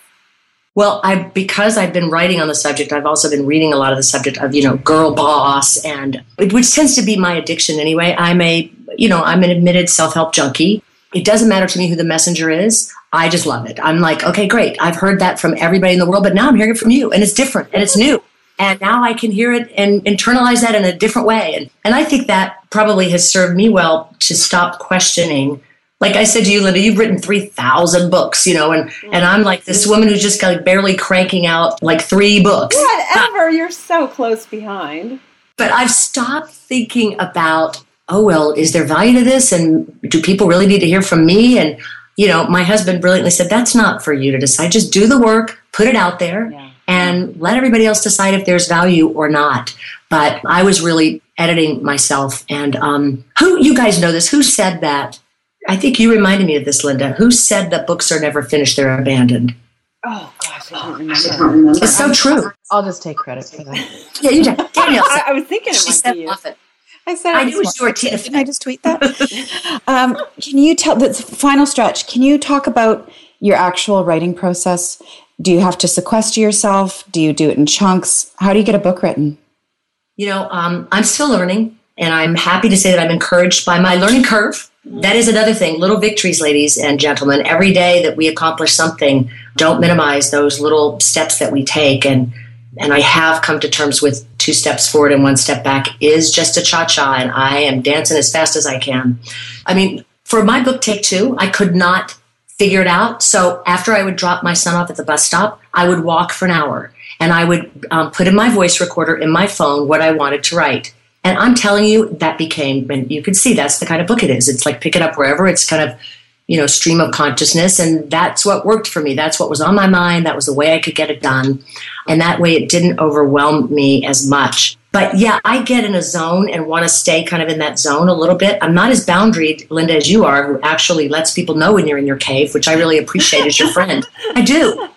Well, I because I've been writing on the subject, I've also been reading a lot of the subject of you know girl boss, and which tends to be my addiction anyway. I'm a you know I'm an admitted self help junkie. It doesn't matter to me who the messenger is. I just love it. I'm like, okay, great. I've heard that from everybody in the world, but now I'm hearing it from you, and it's different and it's new. And now I can hear it and internalize that in a different way. And, and I think that probably has served me well to stop questioning. Like I said to you, Linda, you've written 3,000 books, you know, and, and I'm like this woman who's just like barely cranking out like three books. Whatever, you're so close behind. But I've stopped thinking about, oh, well, is there value to this? And do people really need to hear from me? And, you know, my husband brilliantly said, that's not for you to decide. Just do the work, put it out there. Yeah and let everybody else decide if there's value or not. But I was really editing myself. And um, who, you guys know this, who said that? I think you reminded me of this, Linda. Who said that books are never finished, they're abandoned? Oh, gosh, I don't remember. It's so true. I'll just take credit for that. yeah, you did. *laughs* Danielle I, I, was thinking it she might be you. I said I knew it was your Tina. Can I just tweet that? *laughs* um, can you tell the final stretch? Can you talk about your actual writing process? Do you have to sequester yourself? Do you do it in chunks? How do you get a book written? You know, um, I'm still learning, and I'm happy to say that I'm encouraged by my learning curve. That is another thing. Little victories, ladies and gentlemen. Every day that we accomplish something, don't minimize those little steps that we take. And and I have come to terms with two steps forward and one step back is just a cha cha, and I am dancing as fast as I can. I mean, for my book Take Two, I could not figure it out. So after I would drop my son off at the bus stop, I would walk for an hour and I would um, put in my voice recorder in my phone what I wanted to write. And I'm telling you, that became, and you can see that's the kind of book it is. It's like pick it up wherever. It's kind of, you know, stream of consciousness. And that's what worked for me. That's what was on my mind. That was the way I could get it done. And that way it didn't overwhelm me as much. But yeah, I get in a zone and want to stay kind of in that zone a little bit. I'm not as boundaried, Linda, as you are, who actually lets people know when you're in your cave, which I really appreciate as your friend. *laughs* I do.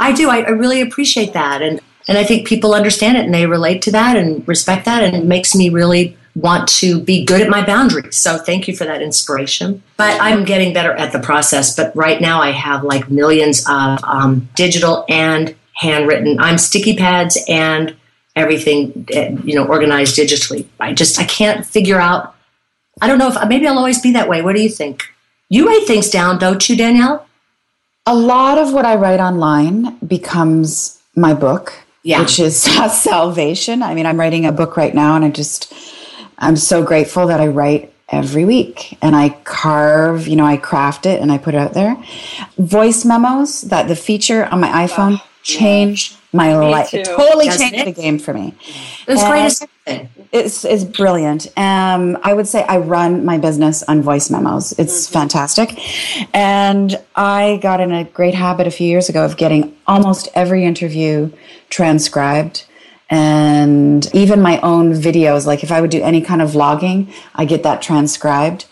I do. I, I really appreciate that. And, and I think people understand it and they relate to that and respect that. And it makes me really want to be good at my boundaries. So thank you for that inspiration. But I'm getting better at the process. But right now I have like millions of um, digital and handwritten. I'm sticky pads and everything eh, you know organized digitally i just i can't figure out i don't know if maybe i'll always be that way what do you think you write things down don't you danielle a lot of what i write online becomes my book yeah. which is *laughs* salvation. I mean i'm writing a book right now and i just i'm so grateful that i write every week. And i carve you know i craft it and i put it out there. Voice memos that the feature on my oh, iphone oh, changed my me life. Too. It totally Doesn't changed it? the game for me. It was great. It's, it's brilliant. Um, I would say I run my business on voice memos. It's mm-hmm. fantastic. And I got in a great habit a few years ago of getting almost every interview transcribed and even my own videos. Like if I would do any kind of vlogging, I get that transcribed.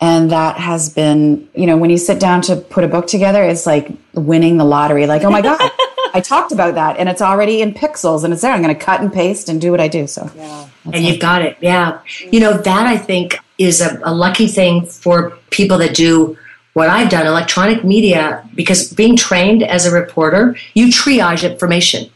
And that has been, you know, when you sit down to put a book together, it's like winning the lottery. Like, oh my God. *laughs* I talked about that and it's already in pixels and it's there. I'm going to cut and paste and do what I do. So, yeah. and you've got it. Yeah. You know, that I think is a, a lucky thing for people that do what I've done, electronic media, because being trained as a reporter, you triage information,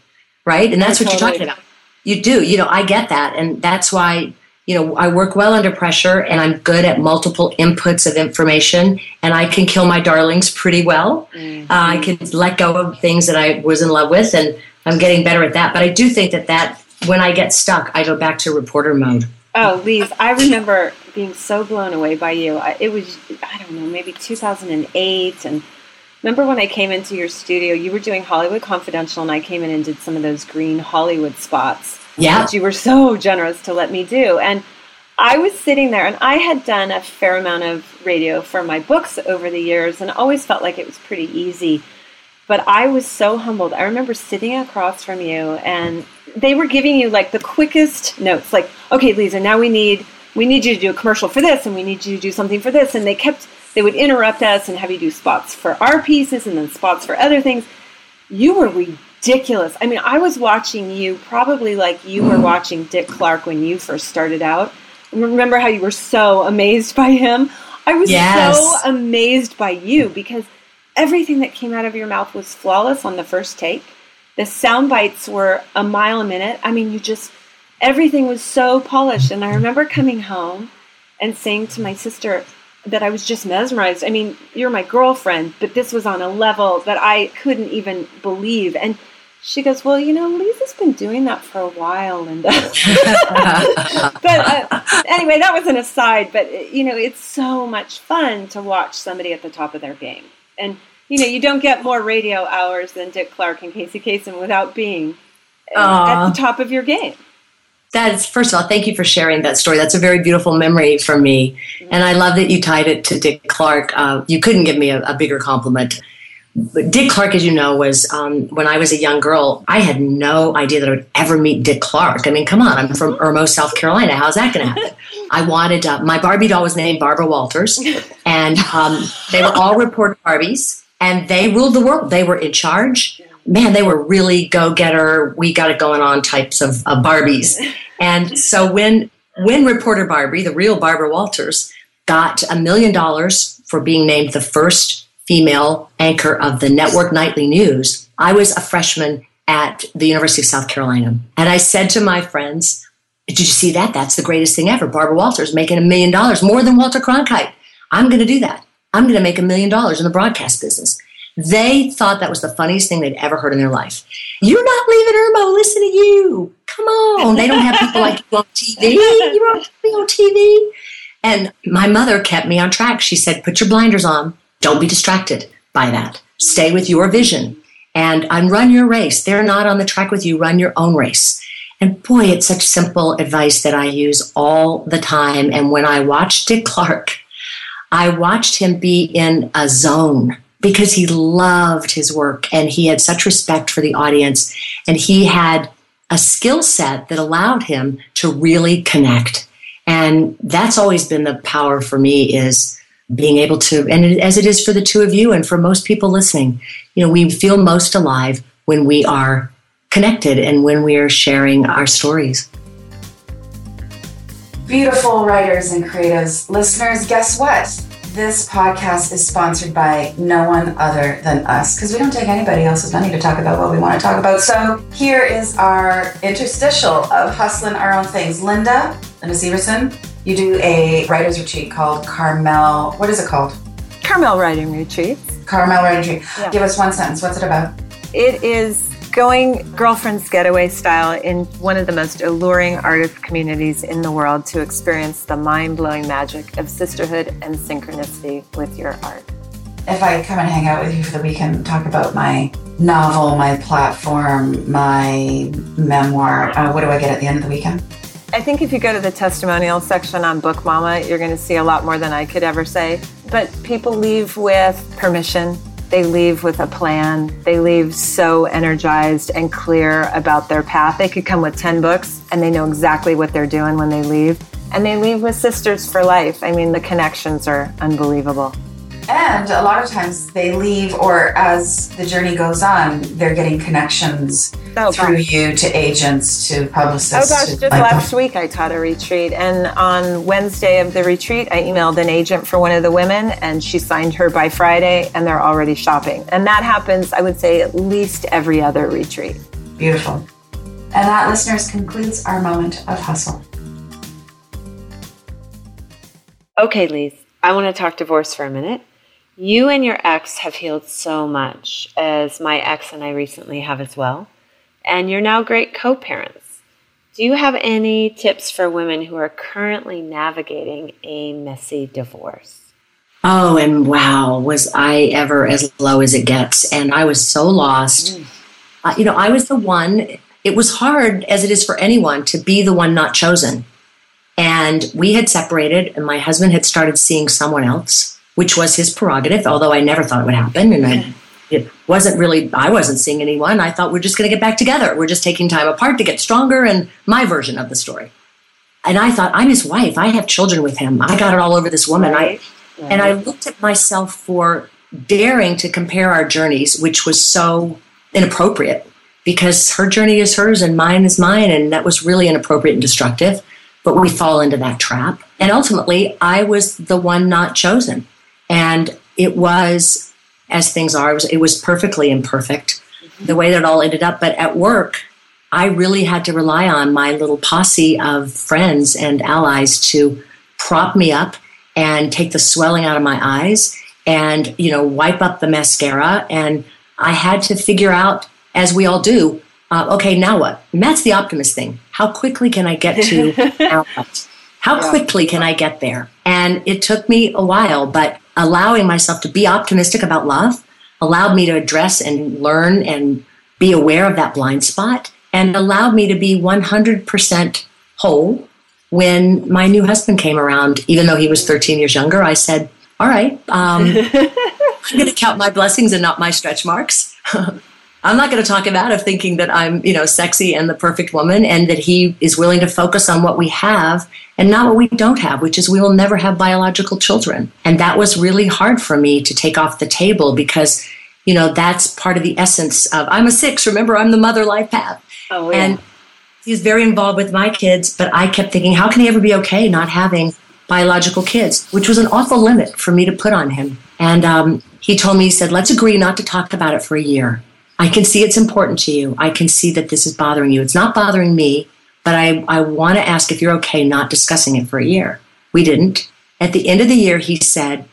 right? And that's what totally. you're talking about. You do. You know, I get that. And that's why, you know, I work well under pressure and I'm good at multiple inputs of information and I can kill my darlings pretty well. Mm-hmm. Uh, I can let go of things that I was in love with and I'm getting better at that. But I do think that that when I get stuck, I go back to reporter mode. Oh, Lise, I remember being so blown away by you. It was, I don't know, maybe 2008. And remember when I came into your studio, you were doing Hollywood Confidential, and I came in and did some of those green Hollywood spots. Yeah. That you were so generous to let me do. And I was sitting there, and I had done a fair amount of radio for my books over the years, and always felt like it was pretty easy. But I was so humbled. I remember sitting across from you, and they were giving you like the quickest notes, like, "Okay, Leeza, now we need we need you to do a commercial for this, and we need you to do something for this." And they kept they would interrupt us and have you do spots for our pieces and then spots for other things. You were ridiculous. I mean, I was watching you probably like you were mm-hmm. watching Dick Clark when you first started out. Remember how you were so amazed by him? I was yes. so amazed by you because everything that came out of your mouth was flawless on the first take. The sound bites were a mile a minute. I mean, you just, everything was so polished. And I remember coming home and saying to my sister that I was just mesmerized. I mean, you're my girlfriend, but this was on a level that I couldn't even believe. And she goes, Well, you know, Leeza's been doing that for a while, Linda. *laughs* but uh, anyway, that was an aside. But, you know, it's so much fun to watch somebody at the top of their game and you know, you don't get more radio hours than Dick Clark and Casey Kasem without being uh, at the top of your game. That's first of all, thank you for sharing that story. That's a very beautiful memory for me, mm-hmm. and I love that you tied it to Dick Clark. Uh, you couldn't give me a, a bigger compliment. Dick Clark, as you know, was um, when I was a young girl. I had no idea that I would ever meet Dick Clark. I mean, come on, I'm from Irmo, South Carolina. How's that going to happen? I wanted uh, my Barbie doll was named Barbara Walters, and um, they were all reporter Barbies, and they ruled the world. They were in charge. Man, they were really go getter. We got it going on types of Barbies. And so when when reporter Barbie, the real Barbara Walters, got a million dollars for being named the first female anchor of the network nightly news, I was a freshman at the University of South Carolina. And I said to my friends, did you see that? That's the greatest thing ever. Barbara Walters making a million dollars, more than Walter Cronkite. I'm going to do that. I'm going to make a million dollars in the broadcast business. They thought that was the funniest thing they'd ever heard in their life. You're not leaving Irmo. Listen to you. Come on. They don't have people like you on TV. You are on TV. And my mother kept me on track. She said, put your blinders on. Don't be distracted by that. Stay with your vision and, and run your race. They're not on the track with you. Run your own race. And boy, it's such simple advice that I use all the time. And when I watched Dick Clark, I watched him be in a zone because he loved his work and he had such respect for the audience and he had a skill set that allowed him to really connect. And that's always been the power for me is being able to, and as it is for the two of you and for most people listening, you know, we feel most alive when we are connected and when we are sharing our stories. Beautiful writers and creatives. Listeners, guess what? This podcast is sponsored by no one other than us because we don't take anybody else's money to talk about what we want to talk about. So here is our interstitial of hustling our own things. Linda, Linda Sivertsen, you do a writer's retreat called Carmel. What is it called? Carmel Writing Retreats. Carmel Writing Retreat. Yeah. Give us one sentence. What's it about? It is going girlfriend's getaway style in one of the most alluring artist communities in the world to experience the mind blowing magic of sisterhood and synchronicity with your art. If I come and hang out with you for the weekend, talk about my novel, my platform, my memoir, uh, what do I get at the end of the weekend? I think if you go to the testimonial section on Book Mama, you're going to see a lot more than I could ever say. But people leave with permission they leave with a plan. They leave so energized and clear about their path. They could come with 10 books and they know exactly what they're doing when they leave. And they leave with sisters for life. I mean, the connections are unbelievable. And a lot of times they leave, or as the journey goes on, they're getting connections oh, through gosh. you to agents, to publicists. Oh gosh, just like last that. week I taught a retreat, and on Wednesday of the retreat, I emailed an agent for one of the women, and she signed her by Friday, and they're already shopping. And that happens, I would say, at least every other retreat. Beautiful. And that, listeners, concludes our moment of hustle. Okay, Lise, I want to talk divorce for a minute. You and your ex have healed so much, as my ex and I recently have as well, and you're now great co parents. Do you have any tips for women who are currently navigating a messy divorce? Oh, and wow, was I ever as low as it gets? And I was so lost. Mm. Uh, you know, I was the one, it was hard, as it is for anyone, to be the one not chosen. And we had separated, and my husband had started seeing someone else which was his prerogative, although I never thought it would happen. And I, it wasn't really, I wasn't seeing anyone. I thought we're just going to get back together. We're just taking time apart to get stronger, and my version of the story. And I thought, I'm his wife. I have children with him. I got it all over this woman. Right. I, right. And I looked at myself for daring to compare our journeys, which was so inappropriate because her journey is hers and mine is mine. And that was really inappropriate and destructive. But we fall into that trap. And ultimately, I was the one not chosen. And it was, as things are, it was, it was perfectly imperfect mm-hmm. the way that it all ended up. But at work, I really had to rely on my little posse of friends and allies to prop me up and take the swelling out of my eyes and, you know, wipe up the mascara. And I had to figure out, as we all do, uh, okay, now what? And that's the optimist thing. How quickly can I get to *laughs* now what? How quickly can I get there? And it took me a while, but allowing myself to be optimistic about love allowed me to address and learn and be aware of that blind spot and allowed me to be 100% whole. When my new husband came around even though he was 13 years younger i said all right um, *laughs* i'm going to count my blessings and not my stretch marks *laughs* I'm not going to talk about of thinking that I'm, you know, sexy and the perfect woman and that he is willing to focus on what we have and not what we don't have, which is we will never have biological children. And that was really hard for me to take off the table because, you know, that's part of the essence of I'm a six. Remember, I'm the mother life path. Oh, yeah. And he's very involved with my kids, but I kept thinking, how can he ever be okay not having biological kids, which was an awful limit for me to put on him. And um, he told me, he said, let's agree not to talk about it for a year. I can see it's important to you. I can see that this is bothering you. It's not bothering me, but I, I want to ask if you're okay not discussing it for a year. We didn't. At the end of the year, he said,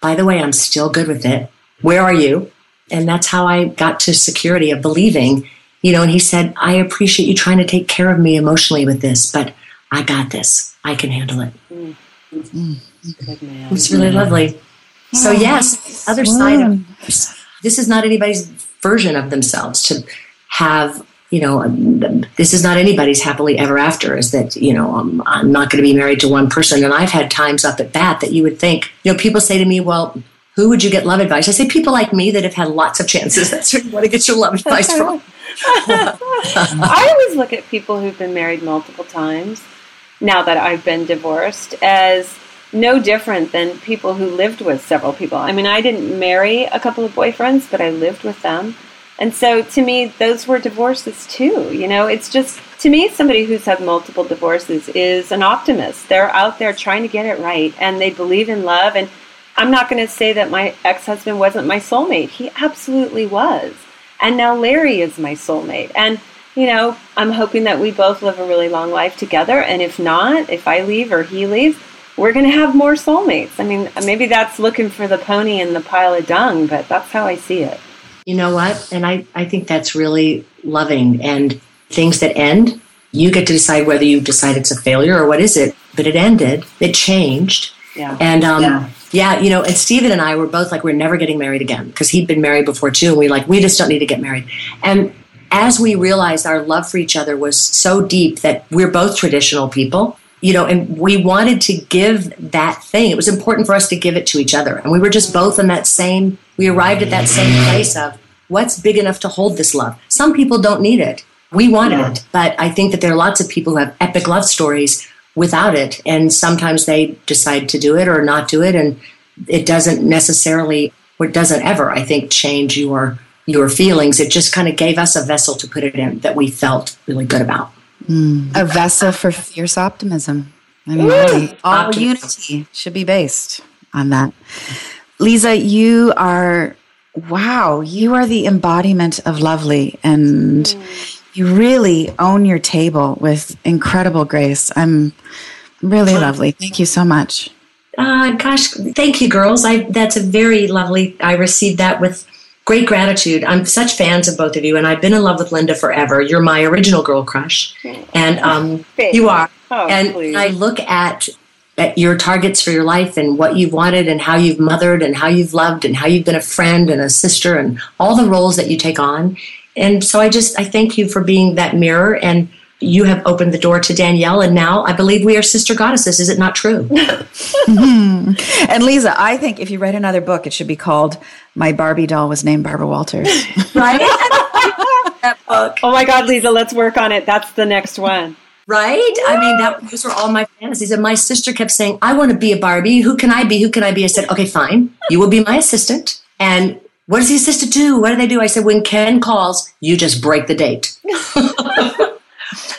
By the way, I'm still good with it. Where are you? And that's how I got to security of believing, you know. And he said, I appreciate you trying to take care of me emotionally with this, but I got this. I can handle it. Mm. Mm. It's really lovely. So, yes, other side of this is not anybody's version of themselves to have you know um, this is not anybody's happily ever after is that you know I'm, I'm not going to be married to one person. And i've had times up at bat that you would think you know people say to me well who would you get love advice? I say people like me that have had lots of chances. *laughs* That's where you want to get your love advice from. *laughs* I always look at people who've been married multiple times now that i've been divorced as no different than people who lived with several people. I mean, I didn't marry a couple of boyfriends, but I lived with them. And so to me, those were divorces too. You know, it's just, to me, somebody who's had multiple divorces is an optimist. They're out there trying to get it right and they believe in love. And I'm not going to say that my ex husband wasn't my soulmate. He absolutely was. And now Larry is my soulmate. And, you know, I'm hoping that we both live a really long life together. And if not, if I leave or he leaves, we're going to have more soulmates. I mean, maybe that's looking for the pony in the pile of dung, but that's how I see it. You know what? And I, I think that's really loving. And things that end, you get to decide whether you decide it's a failure or what is it. But it ended, it changed. Yeah. And um, yeah. yeah, you know, and Stephen and I were both like, we're never getting married again because he'd been married before too. And we like, we just don't need to get married. And as we realized our love for each other was so deep that we're both traditional people you know, and we wanted to give that thing. It was important for us to give it to each other. And we were just both in that same, we arrived at that same place of what's big enough to hold this love. Some people don't need it. We wanted yeah. it. But I think that there are lots of people who have epic love stories without it. And sometimes they decide to do it or not do it. And it doesn't necessarily, or it doesn't ever, I think, change your your feelings. It just kind of gave us a vessel to put it in that we felt really good about. Mm. A vessel for fierce optimism. I mean, really, all unity should be based on that. Leeza, you are, wow, you are the embodiment of lovely and mm. you really own your table with incredible grace. I'm really lovely. Thank you so much. Uh, gosh, thank you, girls. I that's a very lovely. I received that with great gratitude. I'm such fans of both of you, and I've been in love with Linda forever. You're my original girl crush, and um, you are. Oh, and please. I look at at your targets for your life and what you've wanted and how you've mothered and how you've loved and how you've been a friend and a sister and all the roles that you take on. And so I just I thank you for being that mirror and you have opened the door to Danielle, and now I believe we are sister goddesses. Is it not true? *laughs* mm-hmm. And Leeza, I think if you write another book, it should be called "My Barbie Doll Was Named Barbara Walters." *laughs* right? that book. Oh my God, Leeza, let's work on it. That's the next one. Right? I mean, that those were all my fantasies. And my sister kept saying, "I want to be a Barbie. Who can I be? Who can I be?" I said, "Okay, fine. You will be my assistant." And what does the assistant do? What do they do? I said, when Ken calls, you just break the date. *laughs*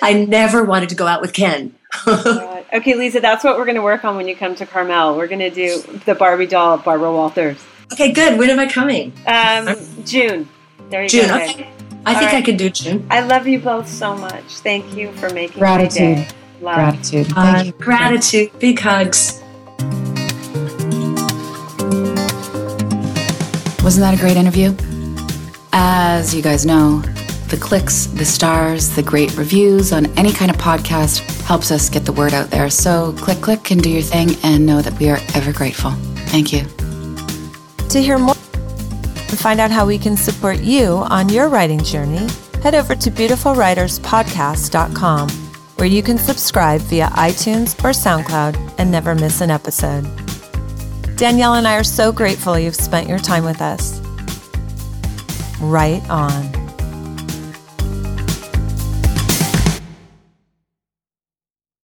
I never wanted to go out with Ken. okay, Leeza, that's what we're going to work on when you come to Carmel. We're going to do the Barbie doll of Barbara Walters. Okay, good. When am I coming? Um, June. There you June, go. Okay. I All think right. I could do June. I love you both so much. Thank you for making gratitude. Gratitude. Uh, gratitude. Big hugs. Wasn't that a great interview? As you guys know, the clicks, the stars, the great reviews on any kind of podcast helps us get the word out there. So click, click, and do your thing and know that we are ever grateful. Thank you. To hear more and find out how we can support you on your writing journey, head over to beautifulwriterspodcast.com where you can subscribe via iTunes or SoundCloud and never miss an episode. Danielle and I are so grateful you've spent your time with us. Right on.